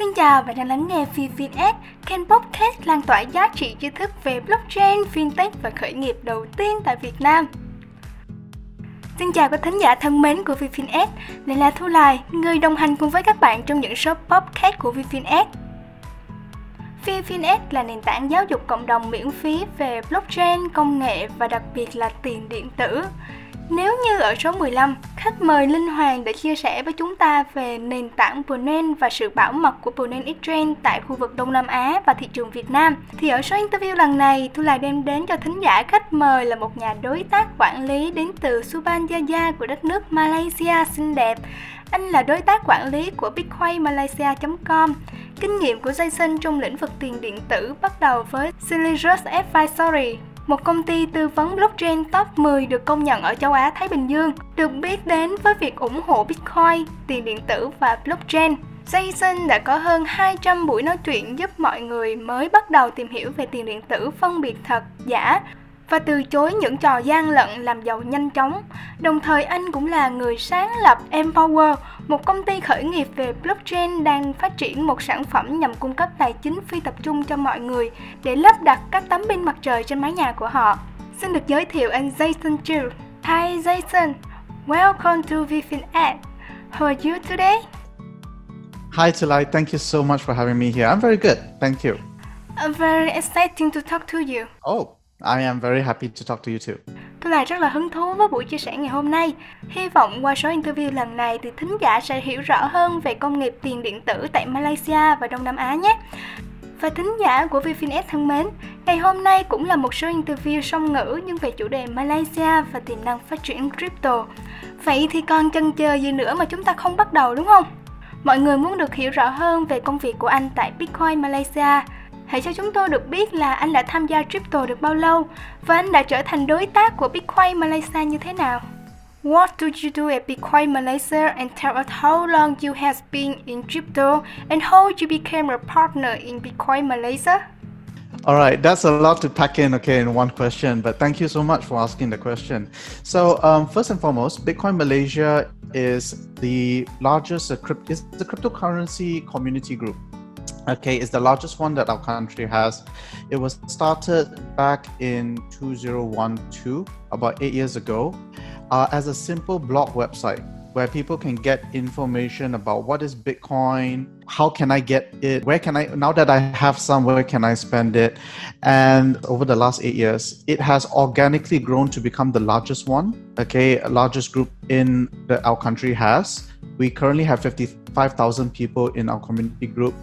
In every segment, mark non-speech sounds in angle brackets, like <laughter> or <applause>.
Xin chào và đang lắng nghe VFinX, kênh podcast lan tỏa giá trị tri thức về blockchain, fintech và khởi nghiệp đầu tiên tại Việt Nam. Xin chào các thính giả thân mến của VFinX, đây là Thu Lai, người đồng hành cùng với các bạn trong những số podcast của VFinX. VFinX là nền tảng giáo dục cộng đồng miễn phí về blockchain, công nghệ và đặc biệt là tiền điện tử. Nếu như ở số 15, khách mời Linh Hoàng đã chia sẻ với chúng ta về nền tảng Ponen và sự bảo mật của Ponen Exchange tại khu vực Đông Nam Á và thị trường Việt Nam, thì ở số interview lần này, Thu lại đem đến cho thính giả khách mời là một nhà đối tác quản lý đến từ Subanjaya của đất nước Malaysia xinh đẹp. Anh là đối tác quản lý của bitcoinmalaysia.com. Kinh nghiệm của Jason trong lĩnh vực tiền điện tử bắt đầu với Silicious Advisory, một công ty tư vấn blockchain top 10 được công nhận ở châu Á Thái Bình Dương, được biết đến với việc ủng hộ Bitcoin, tiền điện tử và blockchain. Jason đã có hơn 200 buổi nói chuyện giúp mọi người mới bắt đầu tìm hiểu về tiền điện tử phân biệt thật, giả và từ chối những trò gian lận làm giàu nhanh chóng. Đồng thời anh cũng là người sáng lập Empower, một công ty khởi nghiệp về blockchain đang phát triển một sản phẩm nhằm cung cấp tài chính phi tập trung cho mọi người để lắp đặt các tấm pin mặt trời trên mái nhà của họ. Xin được giới thiệu anh Jason Chu. Hi Jason, welcome to Vifin Ad. How are you today? Hi Tulai, thank you so much for having me here. I'm very good, thank you. I'm very exciting to talk to you. Oh, I am very happy to talk to you too. Tôi lại rất là hứng thú với buổi chia sẻ ngày hôm nay. Hy vọng qua số interview lần này thì thính giả sẽ hiểu rõ hơn về công nghiệp tiền điện tử tại Malaysia và Đông Nam Á nhé. Và thính giả của VFinS thân mến, ngày hôm nay cũng là một số interview song ngữ nhưng về chủ đề Malaysia và tiềm năng phát triển crypto. Vậy thì còn chần chờ gì nữa mà chúng ta không bắt đầu đúng không? Mọi người muốn được hiểu rõ hơn về công việc của anh tại Bitcoin Malaysia Hãy cho chúng tôi được biết là anh đã tham gia crypto được bao lâu và anh đã trở thành đối tác của Bitcoin Malaysia như thế nào. What do you do at Bitcoin Malaysia and tell us how long you have been in crypto and how you became a partner in Bitcoin Malaysia? All right, that's a lot to pack in, okay, in one question, but thank you so much for asking the question. So, um, first and foremost, Bitcoin Malaysia is the largest crypt- is the cryptocurrency community group okay is the largest one that our country has. It was started back in 2012 about eight years ago uh, as a simple blog website where people can get information about what is bitcoin how can i get it where can i now that i have some where can i spend it? And over the last eight years it has organically grown to become the largest one okay largest group in that our country has. We currently have 55000 people in our community group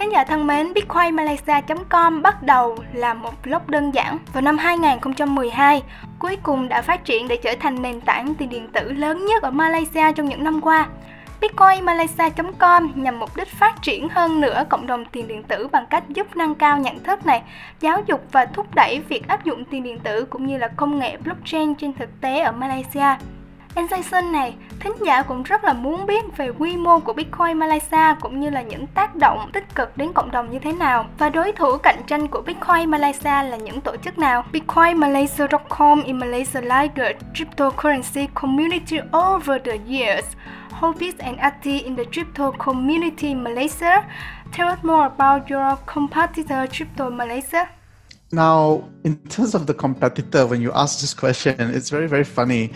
Khán giả thân mến, bitcoinmalaysia.com bắt đầu là một blog đơn giản vào năm 2012, cuối cùng đã phát triển để trở thành nền tảng tiền điện tử lớn nhất ở Malaysia trong những năm qua. Bitcoinmalaysia.com nhằm mục đích phát triển hơn nữa cộng đồng tiền điện tử bằng cách giúp nâng cao nhận thức này, giáo dục và thúc đẩy việc áp dụng tiền điện tử cũng như là công nghệ blockchain trên thực tế ở Malaysia. Anh Jason này, thính giả cũng rất là muốn biết về quy mô của Bitcoin Malaysia cũng như là những tác động tích cực đến cộng đồng như thế nào và đối thủ cạnh tranh của Bitcoin Malaysia là những tổ chức nào. Bitcoin Malaysia.com, in Malaysia like the cryptocurrency community over the years. Hobbies and active in the crypto community in Malaysia. Tell us more about your competitor Crypto Malaysia. Now, in terms of the competitor, when you ask this question, it's very, very funny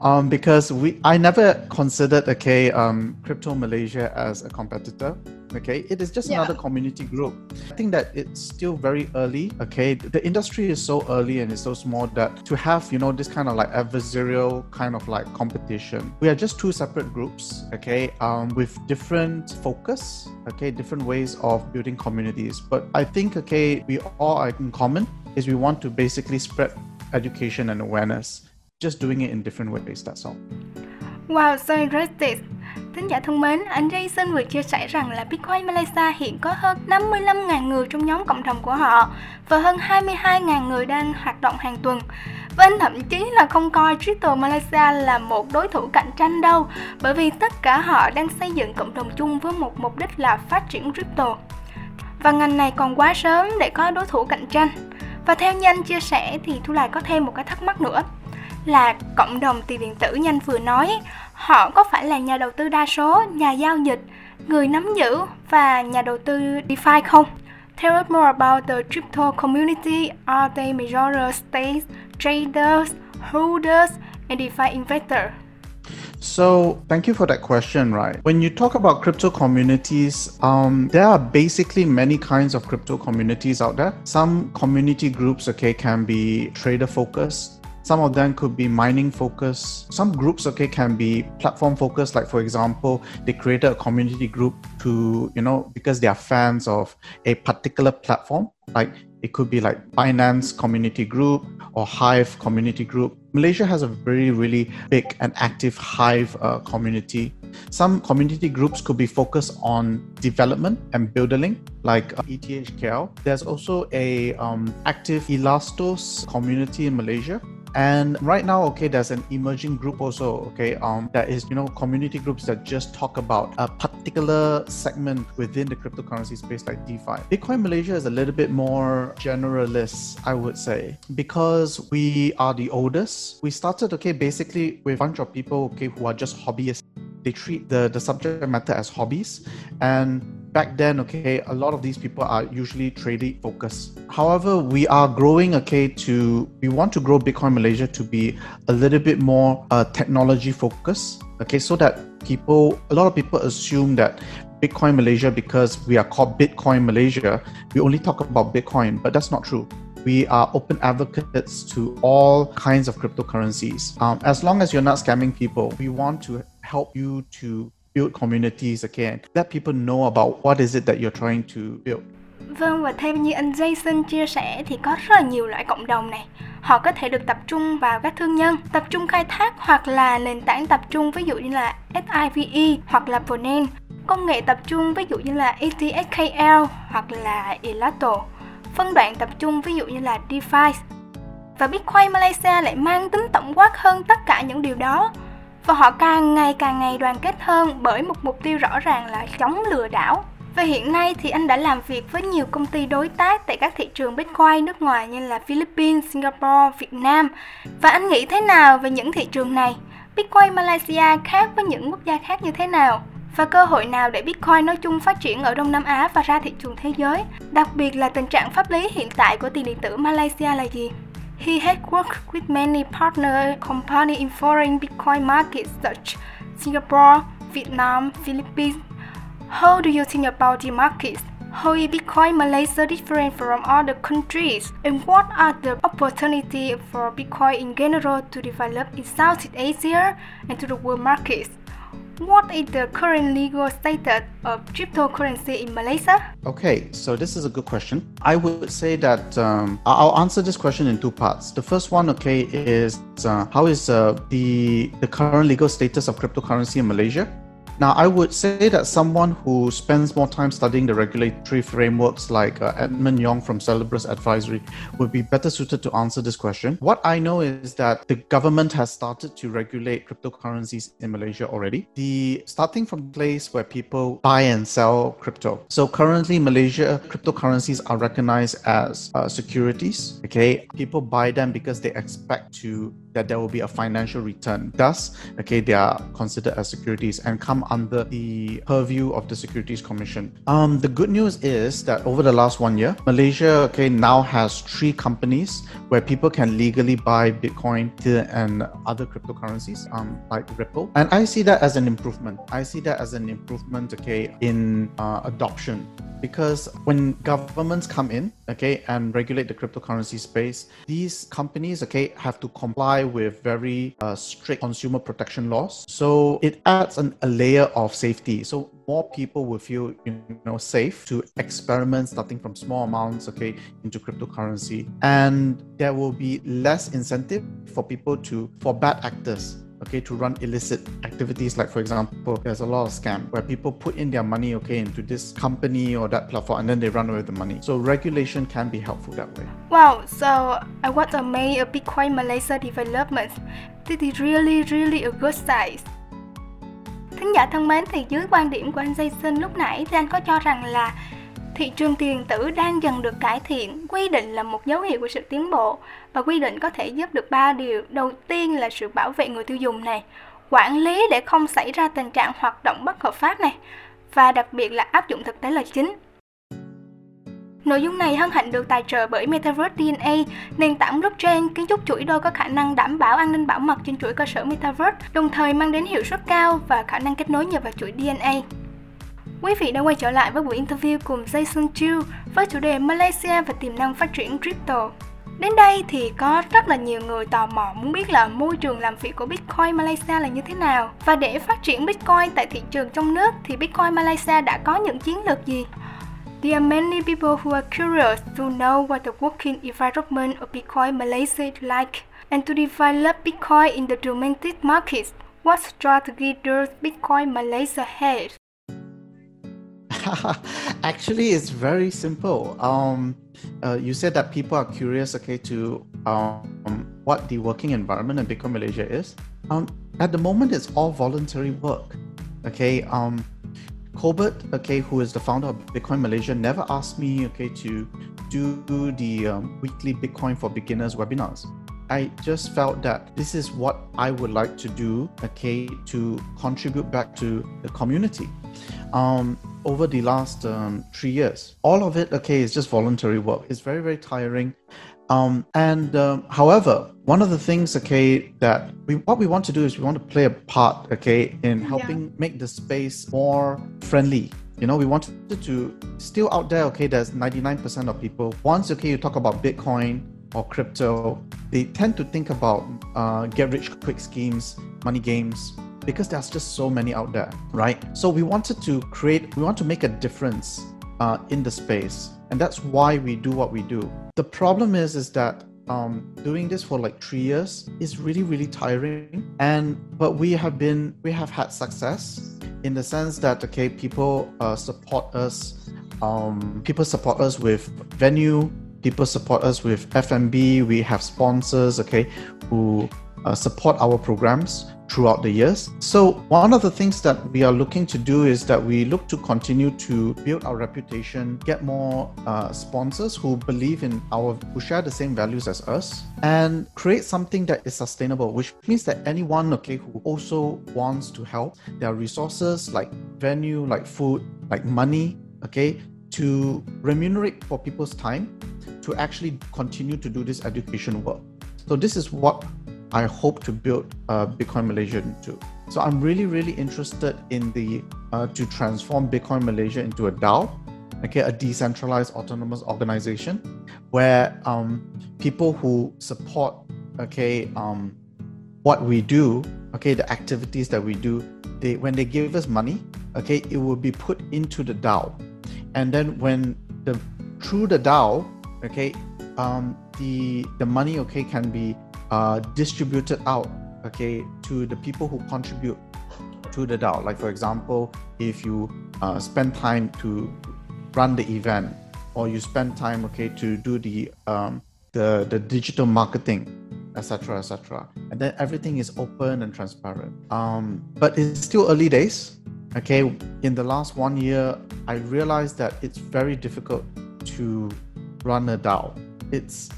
um, because we I never considered okay um, Crypto Malaysia as a competitor. Okay, it is just yeah. another community group. I think that it's still very early. Okay, the industry is so early and it's so small that to have you know this kind of like adversarial kind of like competition, we are just two separate groups. Okay, um, with different focus. Okay, different ways of building communities. But I think okay, we all are in common is we want to basically spread education and awareness. Just doing it in different ways. That's all. Wow, so interesting. Thính giả thân mến, anh Jason vừa chia sẻ rằng là Bitcoin Malaysia hiện có hơn 55.000 người trong nhóm cộng đồng của họ và hơn 22.000 người đang hoạt động hàng tuần. Và anh thậm chí là không coi Crypto Malaysia là một đối thủ cạnh tranh đâu bởi vì tất cả họ đang xây dựng cộng đồng chung với một mục đích là phát triển crypto. Và ngành này còn quá sớm để có đối thủ cạnh tranh. Và theo như anh chia sẻ thì Thu Lại có thêm một cái thắc mắc nữa là cộng đồng tiền điện tử nhanh vừa nói, họ có phải là nhà đầu tư đa số, nhà giao dịch, người nắm giữ và nhà đầu tư DeFi không? Tell us more about the crypto community. Are they major traders, holders, and DeFi investors? So, thank you for that question, right? When you talk about crypto communities, um, there are basically many kinds of crypto communities out there. Some community groups, okay, can be trader focused. Some of them could be mining focused. Some groups, okay, can be platform focused. Like, for example, they created a community group to, you know, because they are fans of a particular platform. Like, it could be like Binance community group or Hive community group. Malaysia has a very, really big and active Hive uh, community. Some community groups could be focused on development and building, like uh, ETHKL. There's also a um, active Elastos community in Malaysia and right now okay there's an emerging group also okay um that is you know community groups that just talk about a particular segment within the cryptocurrency space like defi. Bitcoin malaysia is a little bit more generalist i would say because we are the oldest. We started okay basically with a bunch of people okay who are just hobbyists. They treat the the subject matter as hobbies. And back then, okay, a lot of these people are usually trading focused. However, we are growing, okay, to we want to grow Bitcoin Malaysia to be a little bit more uh, technology focused, okay, so that people, a lot of people assume that Bitcoin Malaysia, because we are called Bitcoin Malaysia, we only talk about Bitcoin, but that's not true. We are open advocates to all kinds of cryptocurrencies. Um, as long as you're not scamming people, we want to help you to build communities again. Let people know about what is it that you're trying to build. Vâng và theo như anh Jason chia sẻ thì có rất là nhiều loại cộng đồng này. Họ có thể được tập trung vào các thương nhân, tập trung khai thác hoặc là nền tảng tập trung ví dụ như là SIVE hoặc là Vonen, công nghệ tập trung ví dụ như là ETHKL hoặc là Elato, phân đoạn tập trung ví dụ như là DeFi. Và Bitcoin Malaysia lại mang tính tổng quát hơn tất cả những điều đó và họ càng ngày càng ngày đoàn kết hơn bởi một mục tiêu rõ ràng là chống lừa đảo. Và hiện nay thì anh đã làm việc với nhiều công ty đối tác tại các thị trường Bitcoin nước ngoài như là Philippines, Singapore, Việt Nam. Và anh nghĩ thế nào về những thị trường này? Bitcoin Malaysia khác với những quốc gia khác như thế nào? Và cơ hội nào để Bitcoin nói chung phát triển ở Đông Nam Á và ra thị trường thế giới? Đặc biệt là tình trạng pháp lý hiện tại của tiền điện tử Malaysia là gì? He had worked with many partner companies in foreign Bitcoin markets such Singapore, Vietnam, Philippines. How do you think about the markets? How is Bitcoin Malaysia different from other countries? And what are the opportunities for Bitcoin in general to develop in Southeast Asia and to the world markets? What is the current legal status of cryptocurrency in Malaysia? Okay, so this is a good question. I would say that um, I'll answer this question in two parts. The first one, okay, is uh, how is uh, the the current legal status of cryptocurrency in Malaysia? Now, I would say that someone who spends more time studying the regulatory frameworks like uh, Edmund Yong from Celebrus Advisory would be better suited to answer this question. What I know is that the government has started to regulate cryptocurrencies in Malaysia already. The starting from place where people buy and sell crypto. So currently, Malaysia cryptocurrencies are recognized as uh, securities. Okay, people buy them because they expect to that there will be a financial return. Thus, okay, they are considered as securities and come under the purview of the Securities Commission. Um, the good news is that over the last one year, Malaysia, okay, now has three companies where people can legally buy Bitcoin and other cryptocurrencies, um, like Ripple. And I see that as an improvement. I see that as an improvement, okay, in uh, adoption because when governments come in okay and regulate the cryptocurrency space these companies okay have to comply with very uh, strict consumer protection laws. So it adds an, a layer of safety. So more people will feel you know safe to experiment starting from small amounts okay into cryptocurrency. And there will be less incentive for people to for bad actors okay to run illicit activities. Like for example there's a lot of scam where people put in their money okay into this company or that platform and then they run away with the money. So regulation can be helpful that way. Wow so i was amazed at bitcoin malaysia development. This is really really a good size. Thính giả thân mến thì dưới quan điểm của anh Jason lúc nãy thì anh có cho rằng là thị trường tiền tử đang dần được cải thiện, quy định là một dấu hiệu của sự tiến bộ và quy định có thể giúp được ba điều. Đầu tiên là sự bảo vệ người tiêu dùng này, quản lý để không xảy ra tình trạng hoạt động bất hợp pháp này và đặc biệt là áp dụng thực tế là chính. Nội dung này hân hạnh được tài trợ bởi Metaverse DNA, nền tảng blockchain kiến trúc chuỗi đôi có khả năng đảm bảo an ninh bảo mật trên chuỗi cơ sở Metaverse, đồng thời mang đến hiệu suất cao và khả năng kết nối nhờ vào chuỗi DNA. Quý vị đã quay trở lại với buổi interview cùng Jason Chu với chủ đề Malaysia và tiềm năng phát triển crypto. Đến đây thì có rất là nhiều người tò mò muốn biết là môi trường làm việc của Bitcoin Malaysia là như thế nào và để phát triển Bitcoin tại thị trường trong nước thì Bitcoin Malaysia đã có những chiến lược gì? There are many people who are curious to know what the working environment of Bitcoin Malaysia is like and to develop Bitcoin in the domestic markets. What strategy does Bitcoin Malaysia have? <laughs> Actually, it's very simple. Um, uh, you said that people are curious, okay, to um, what the working environment in Bitcoin Malaysia is. Um, at the moment, it's all voluntary work. Okay. Um, Colbert, okay, who is the founder of Bitcoin Malaysia, never asked me, okay, to do the um, weekly Bitcoin for beginners webinars. I just felt that this is what I would like to do, okay, to contribute back to the community. Um, over the last um, three years, all of it, okay, is just voluntary work. It's very, very tiring. Um, and um, however, one of the things, okay, that we what we want to do is we want to play a part, okay, in helping yeah. make the space more friendly. You know, we wanted to still out there, okay, there's 99% of people. Once, okay, you talk about Bitcoin, or crypto, they tend to think about uh, get rich quick schemes, money games, because there's just so many out there, right? So we wanted to create, we want to make a difference uh, in the space, and that's why we do what we do. The problem is, is that um, doing this for like three years is really, really tiring, and but we have been, we have had success in the sense that okay, people uh, support us. Um, people support us with venue people support us with F&B. We have sponsors, okay, who uh, support our programs throughout the years. So one of the things that we are looking to do is that we look to continue to build our reputation, get more uh, sponsors who believe in our, who share the same values as us, and create something that is sustainable, which means that anyone, okay, who also wants to help, there are resources like venue, like food, like money, okay, to remunerate for people's time to actually continue to do this education work. So this is what I hope to build uh, Bitcoin Malaysia into. So I'm really, really interested in the uh, to transform Bitcoin Malaysia into a DAO, okay, a decentralized autonomous organization, where um, people who support, okay, um, what we do, okay, the activities that we do, they when they give us money, okay, it will be put into the DAO, and then when the through the DAO, okay um, the the money okay can be uh, distributed out okay to the people who contribute to the DAO. Like for example if you uh, spend time to run the event or you spend time okay to do the um, the the digital marketing etc etc and then everything is open and transparent. Um, but it's still early days okay? In the last one year i realized that it's very difficult to run a DAO. It's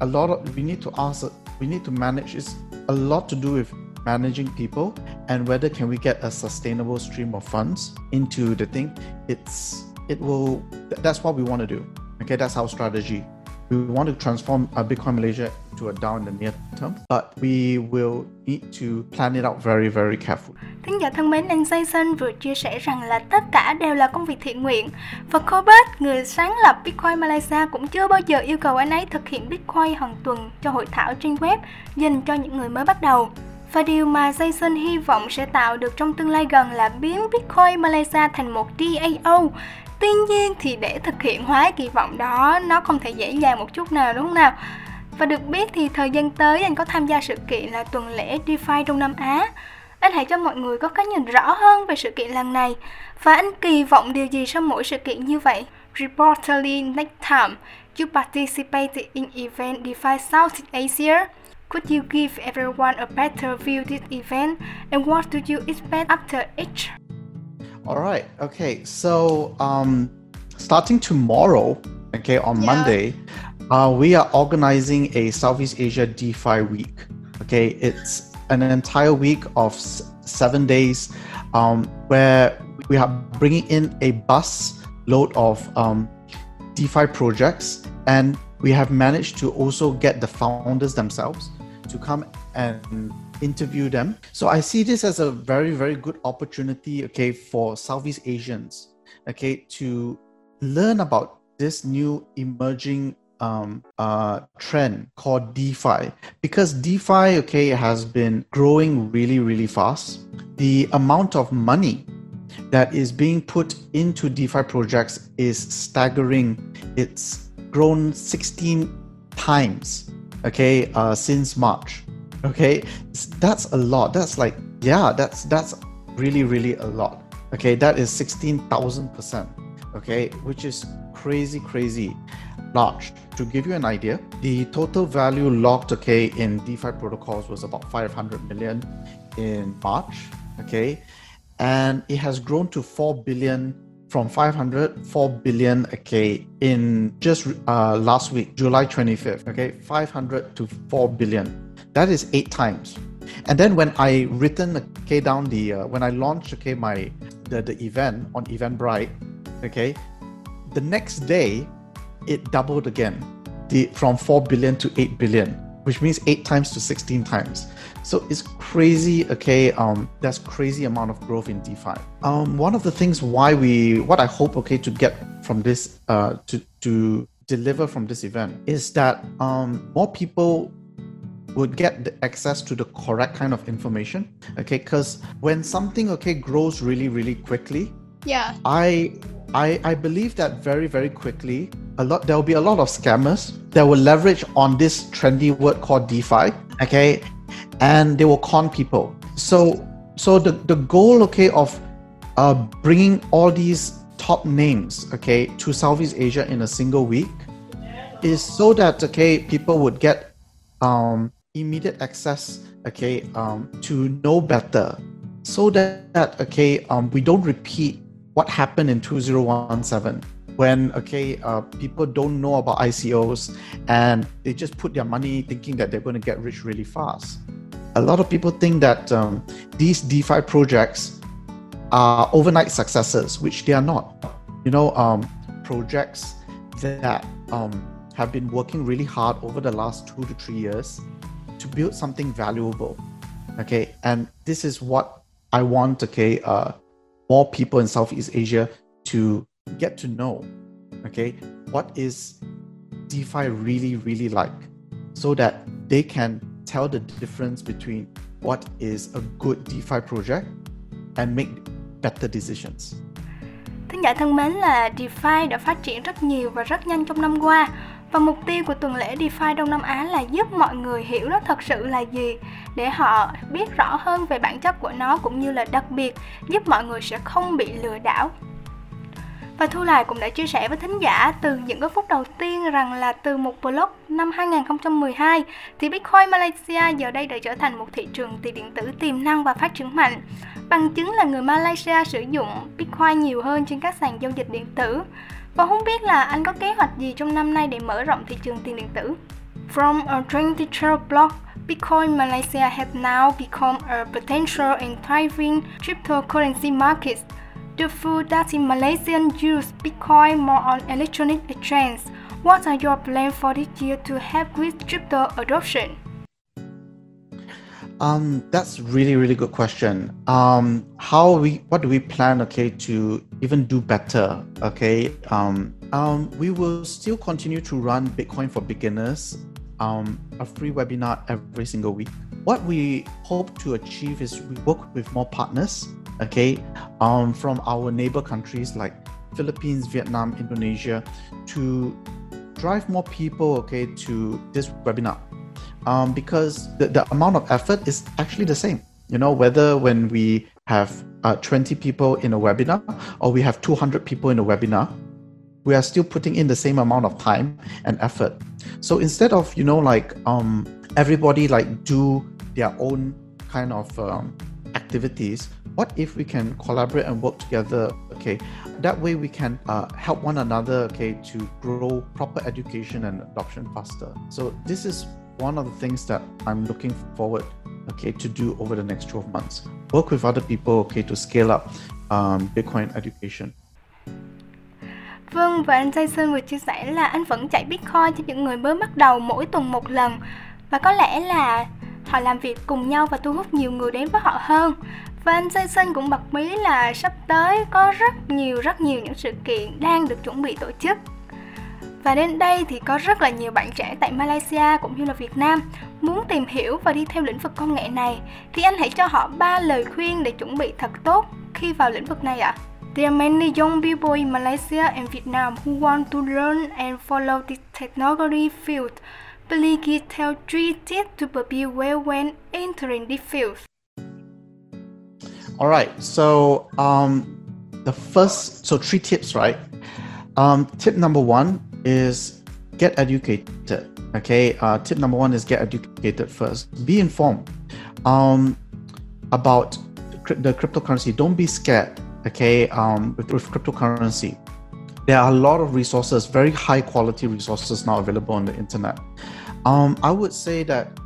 a lot of we need to ask we need to manage it's a lot to do with managing people and whether can we get a sustainable stream of funds into the thing. It's it will that's what we want to do okay? That's our strategy we want to transform uh, Bitcoin Malaysia to a DAO in the near term, but we will need to plan it out very, very carefully. Thính giả thân mến, anh Jason vừa chia sẻ rằng là tất cả đều là công việc thiện nguyện. Và Corbett, người sáng lập Bitcoin Malaysia cũng chưa bao giờ yêu cầu anh ấy thực hiện Bitcoin hàng tuần cho hội thảo trên web dành cho những người mới bắt đầu. Và điều mà Jason hy vọng sẽ tạo được trong tương lai gần là biến Bitcoin Malaysia thành một DAO Tuy nhiên thì để thực hiện hóa kỳ vọng đó nó không thể dễ dàng một chút nào đúng không nào? Và được biết thì thời gian tới anh có tham gia sự kiện là tuần lễ DeFi Đông Nam Á. Anh hãy cho mọi người có cái nhìn rõ hơn về sự kiện lần này và anh kỳ vọng điều gì sau mỗi sự kiện như vậy. Reportedly next time you participate in event DeFi Southeast Asia, could you give everyone a better view this event and what do you expect after each? All right. Okay. So um, starting tomorrow, okay, on yeah. Monday, uh, we are organizing a Southeast Asia DeFi week. Okay, it's an entire week of s- seven days um, where we are bringing in a bus load of um, DeFi projects, and we have managed to also get the founders themselves to come and interview them. So I see this as a very, very good opportunity, okay, for Southeast Asians, okay, to learn about this new emerging um, uh, trend called DeFi because DeFi, okay, has been growing really, really fast. The amount of money that is being put into DeFi projects is staggering. It's grown 16 times, okay, uh, since March. Okay, that's a lot. That's like, yeah, that's that's really, really a lot. Okay, that is 16,000 percent. Okay, which is crazy, crazy large. To give you an idea, the total value locked, okay, in DeFi protocols was about 500 million in March. Okay, and it has grown to 4 billion from 500 4 billion okay in just uh, last week july 25th okay 500 to 4 billion that is eight times and then when i written okay down the uh, when i launched okay my the, the event on eventbrite okay the next day it doubled again the from 4 billion to 8 billion which means 8 times to 16 times so it's crazy, okay? Um, that's crazy amount of growth in DeFi. Um, one of the things why we, what I hope, okay, to get from this, uh, to to deliver from this event is that um, more people would get the access to the correct kind of information. Okay, because when something okay grows really, really quickly, yeah, I I, I believe that very very quickly a lot there will be a lot of scammers that will leverage on this trendy word called DeFi okay and they will con people. So, so the, the goal, okay, of uh, bringing all these top names, okay, to Southeast Asia in a single week is so that, okay, people would get um, immediate access, okay, um, to know better so that, that okay, um, we don't repeat what happened in 2017 when okay uh, people don't know about ICOs and they just put their money thinking that they're going to get rich really fast a lot of people think that um, these DeFi projects are overnight successes, which they are not. You know, um, projects that um, have been working really hard over the last two to three years to build something valuable. Okay, and this is what I want. Okay, uh, more people in Southeast Asia to get to know. Okay, what is DeFi really, really like, so that they can tell the difference between what is a good DeFi project and make better decisions. Thính giả thân mến là DeFi đã phát triển rất nhiều và rất nhanh trong năm qua và mục tiêu của tuần lễ DeFi Đông Nam Á là giúp mọi người hiểu nó thật sự là gì, để họ biết rõ hơn về bản chất của nó cũng như là đặc biệt giúp mọi người sẽ không bị lừa đảo và Thu Lại cũng đã chia sẻ với thính giả từ những cái phút đầu tiên rằng là từ một blog năm 2012 thì Bitcoin Malaysia giờ đây đã trở thành một thị trường tiền điện tử tiềm năng và phát triển mạnh. Bằng chứng là người Malaysia sử dụng Bitcoin nhiều hơn trên các sàn giao dịch điện tử. Và không biết là anh có kế hoạch gì trong năm nay để mở rộng thị trường tiền điện tử? From a 2012 blog, Bitcoin Malaysia has now become a potential and thriving cryptocurrency market The food that in Malaysian use Bitcoin more on electronic exchange. What are your plans for this year to help with crypto adoption? Um, that's really really good question. Um, how we what do we plan? Okay, to even do better. Okay. Um, um, we will still continue to run Bitcoin for beginners. Um, a free webinar every single week. What we hope to achieve is we work with more partners okay, um, from our neighbor countries like Philippines, Vietnam, Indonesia, to drive more people, okay, to this webinar. Um, because the, the amount of effort is actually the same. You know, whether when we have uh, 20 people in a webinar or we have 200 people in a webinar, we are still putting in the same amount of time and effort. So instead of, you know, like um, everybody like do their own kind of um, activities, what if we can collaborate and work together? Okay, that way we can uh, help one another. Okay, to grow proper education and adoption faster. So this is one of the things that I'm looking forward okay to do over the next 12 months. Work with other people okay to scale up um, bitcoin education. Vâng, và anh Jason vừa chia sẻ là anh vẫn chạy Bitcoin cho những người mới bắt đầu mỗi tuần một lần. Và có lẽ là họ làm việc cùng nhau và thu hút nhiều người đến với họ hơn. Và anh Jason cũng bật mí là sắp tới có rất nhiều rất nhiều những sự kiện đang được chuẩn bị tổ chức và đến đây thì có rất là nhiều bạn trẻ tại Malaysia cũng như là Việt Nam muốn tìm hiểu và đi theo lĩnh vực công nghệ này thì anh hãy cho họ ba lời khuyên để chuẩn bị thật tốt khi vào lĩnh vực này ạ. À? There are many young people in Malaysia and Vietnam who want to learn and follow this technology field. Please give tell three tips to prepare well when entering this field. All right. So um, the first, so three tips, right? Um, tip number one is get educated. Okay, uh, tip number one is get educated first. Be informed um, about the cryptocurrency. Don't be scared. Okay, um, with, with cryptocurrency, there are a lot of resources, very high quality resources now available on the internet. Um, I would say that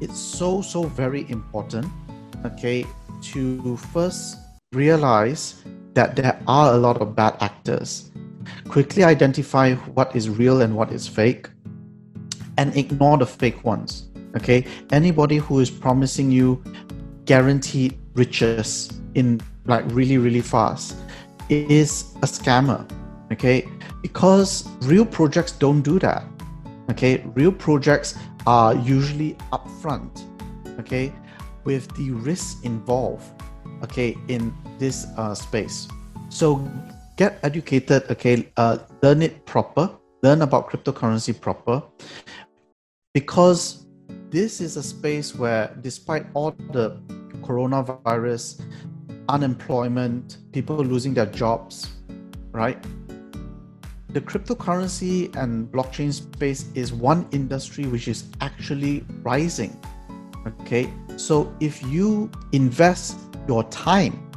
it's so so very important. Okay, to first realize that there are a lot of bad actors quickly identify what is real and what is fake and ignore the fake ones okay? Anybody who is promising you guaranteed riches in like really really fast is a scammer okay? Because real projects don't do that okay? Real projects are usually upfront okay? With the risks involved okay in this uh, space. So get educated, okay, uh, learn it proper, learn about cryptocurrency proper, because this is a space where, despite all the coronavirus, unemployment, people losing their jobs, right? The cryptocurrency and blockchain space is one industry which is actually rising. Okay, so if you invest your time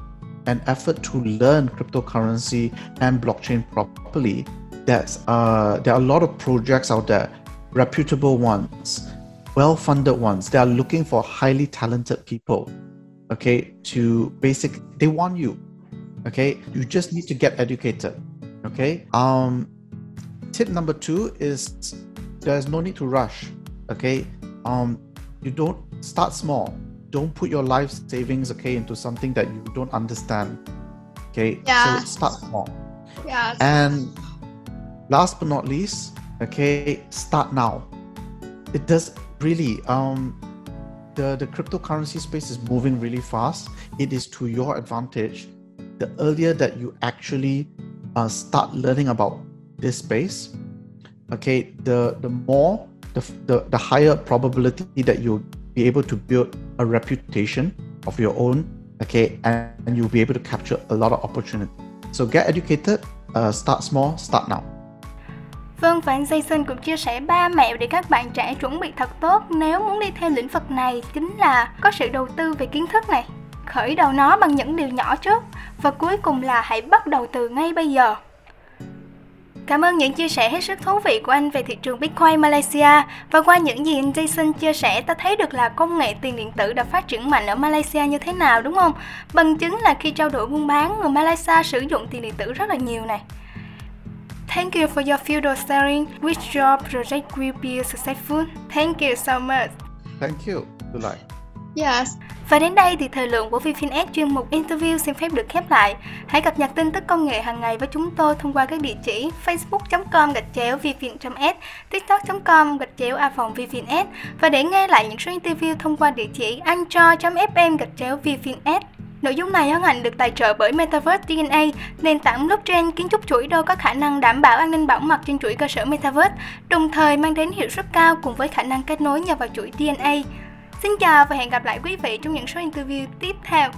an effort to learn cryptocurrency and blockchain properly, there's uh, there are a lot of projects out there, reputable ones, well-funded ones. They are looking for highly talented people. Okay, to basic they want you. Okay, you just need to get educated. Okay. Um, tip number two is there's no need to rush. Okay. Um, you don't start small don't put your life savings okay into something that you don't understand okay? Yeah. so start small. Yeah and last but not least okay start now. It does really um the the cryptocurrency space is moving really fast. It is to your advantage the earlier that you actually uh, start learning about this space okay the the more the, the, the higher probability that you be able to build a reputation of your own, okay, and, and you'll be able to capture a lot of opportunity. So get educated, uh, start small, start now. Vâng, và anh Jason cũng chia sẻ ba mẹo để các bạn trẻ chuẩn bị thật tốt nếu muốn đi theo lĩnh vực này chính là có sự đầu tư về kiến thức này, khởi đầu nó bằng những điều nhỏ trước và cuối cùng là hãy bắt đầu từ ngay bây giờ. Cảm ơn những chia sẻ hết sức thú vị của anh về thị trường Bitcoin Malaysia và qua những gì anh Jason chia sẻ ta thấy được là công nghệ tiền điện tử đã phát triển mạnh ở Malaysia như thế nào đúng không? Bằng chứng là khi trao đổi buôn bán, người Malaysia sử dụng tiền điện tử rất là nhiều này. Thank you for your field of sharing. Which your project will be successful. Thank you so much. Thank you. Good night. Yes. Và đến đây thì thời lượng của VPNS chuyên mục interview xin phép được khép lại. Hãy cập nhật tin tức công nghệ hàng ngày với chúng tôi thông qua các địa chỉ facebook.com gạch chéo vpn.s, tiktok.com gạch chéo a phòng vfins và để nghe lại những số interview thông qua địa chỉ anchor.fm gạch chéo vfins. Nội dung này hân hạnh được tài trợ bởi Metaverse DNA, nền tảng blockchain kiến trúc chuỗi đô có khả năng đảm bảo an ninh bảo mật trên chuỗi cơ sở Metaverse, đồng thời mang đến hiệu suất cao cùng với khả năng kết nối nhờ vào chuỗi DNA. Xin chào và hẹn gặp lại quý vị trong những số interview tiếp theo.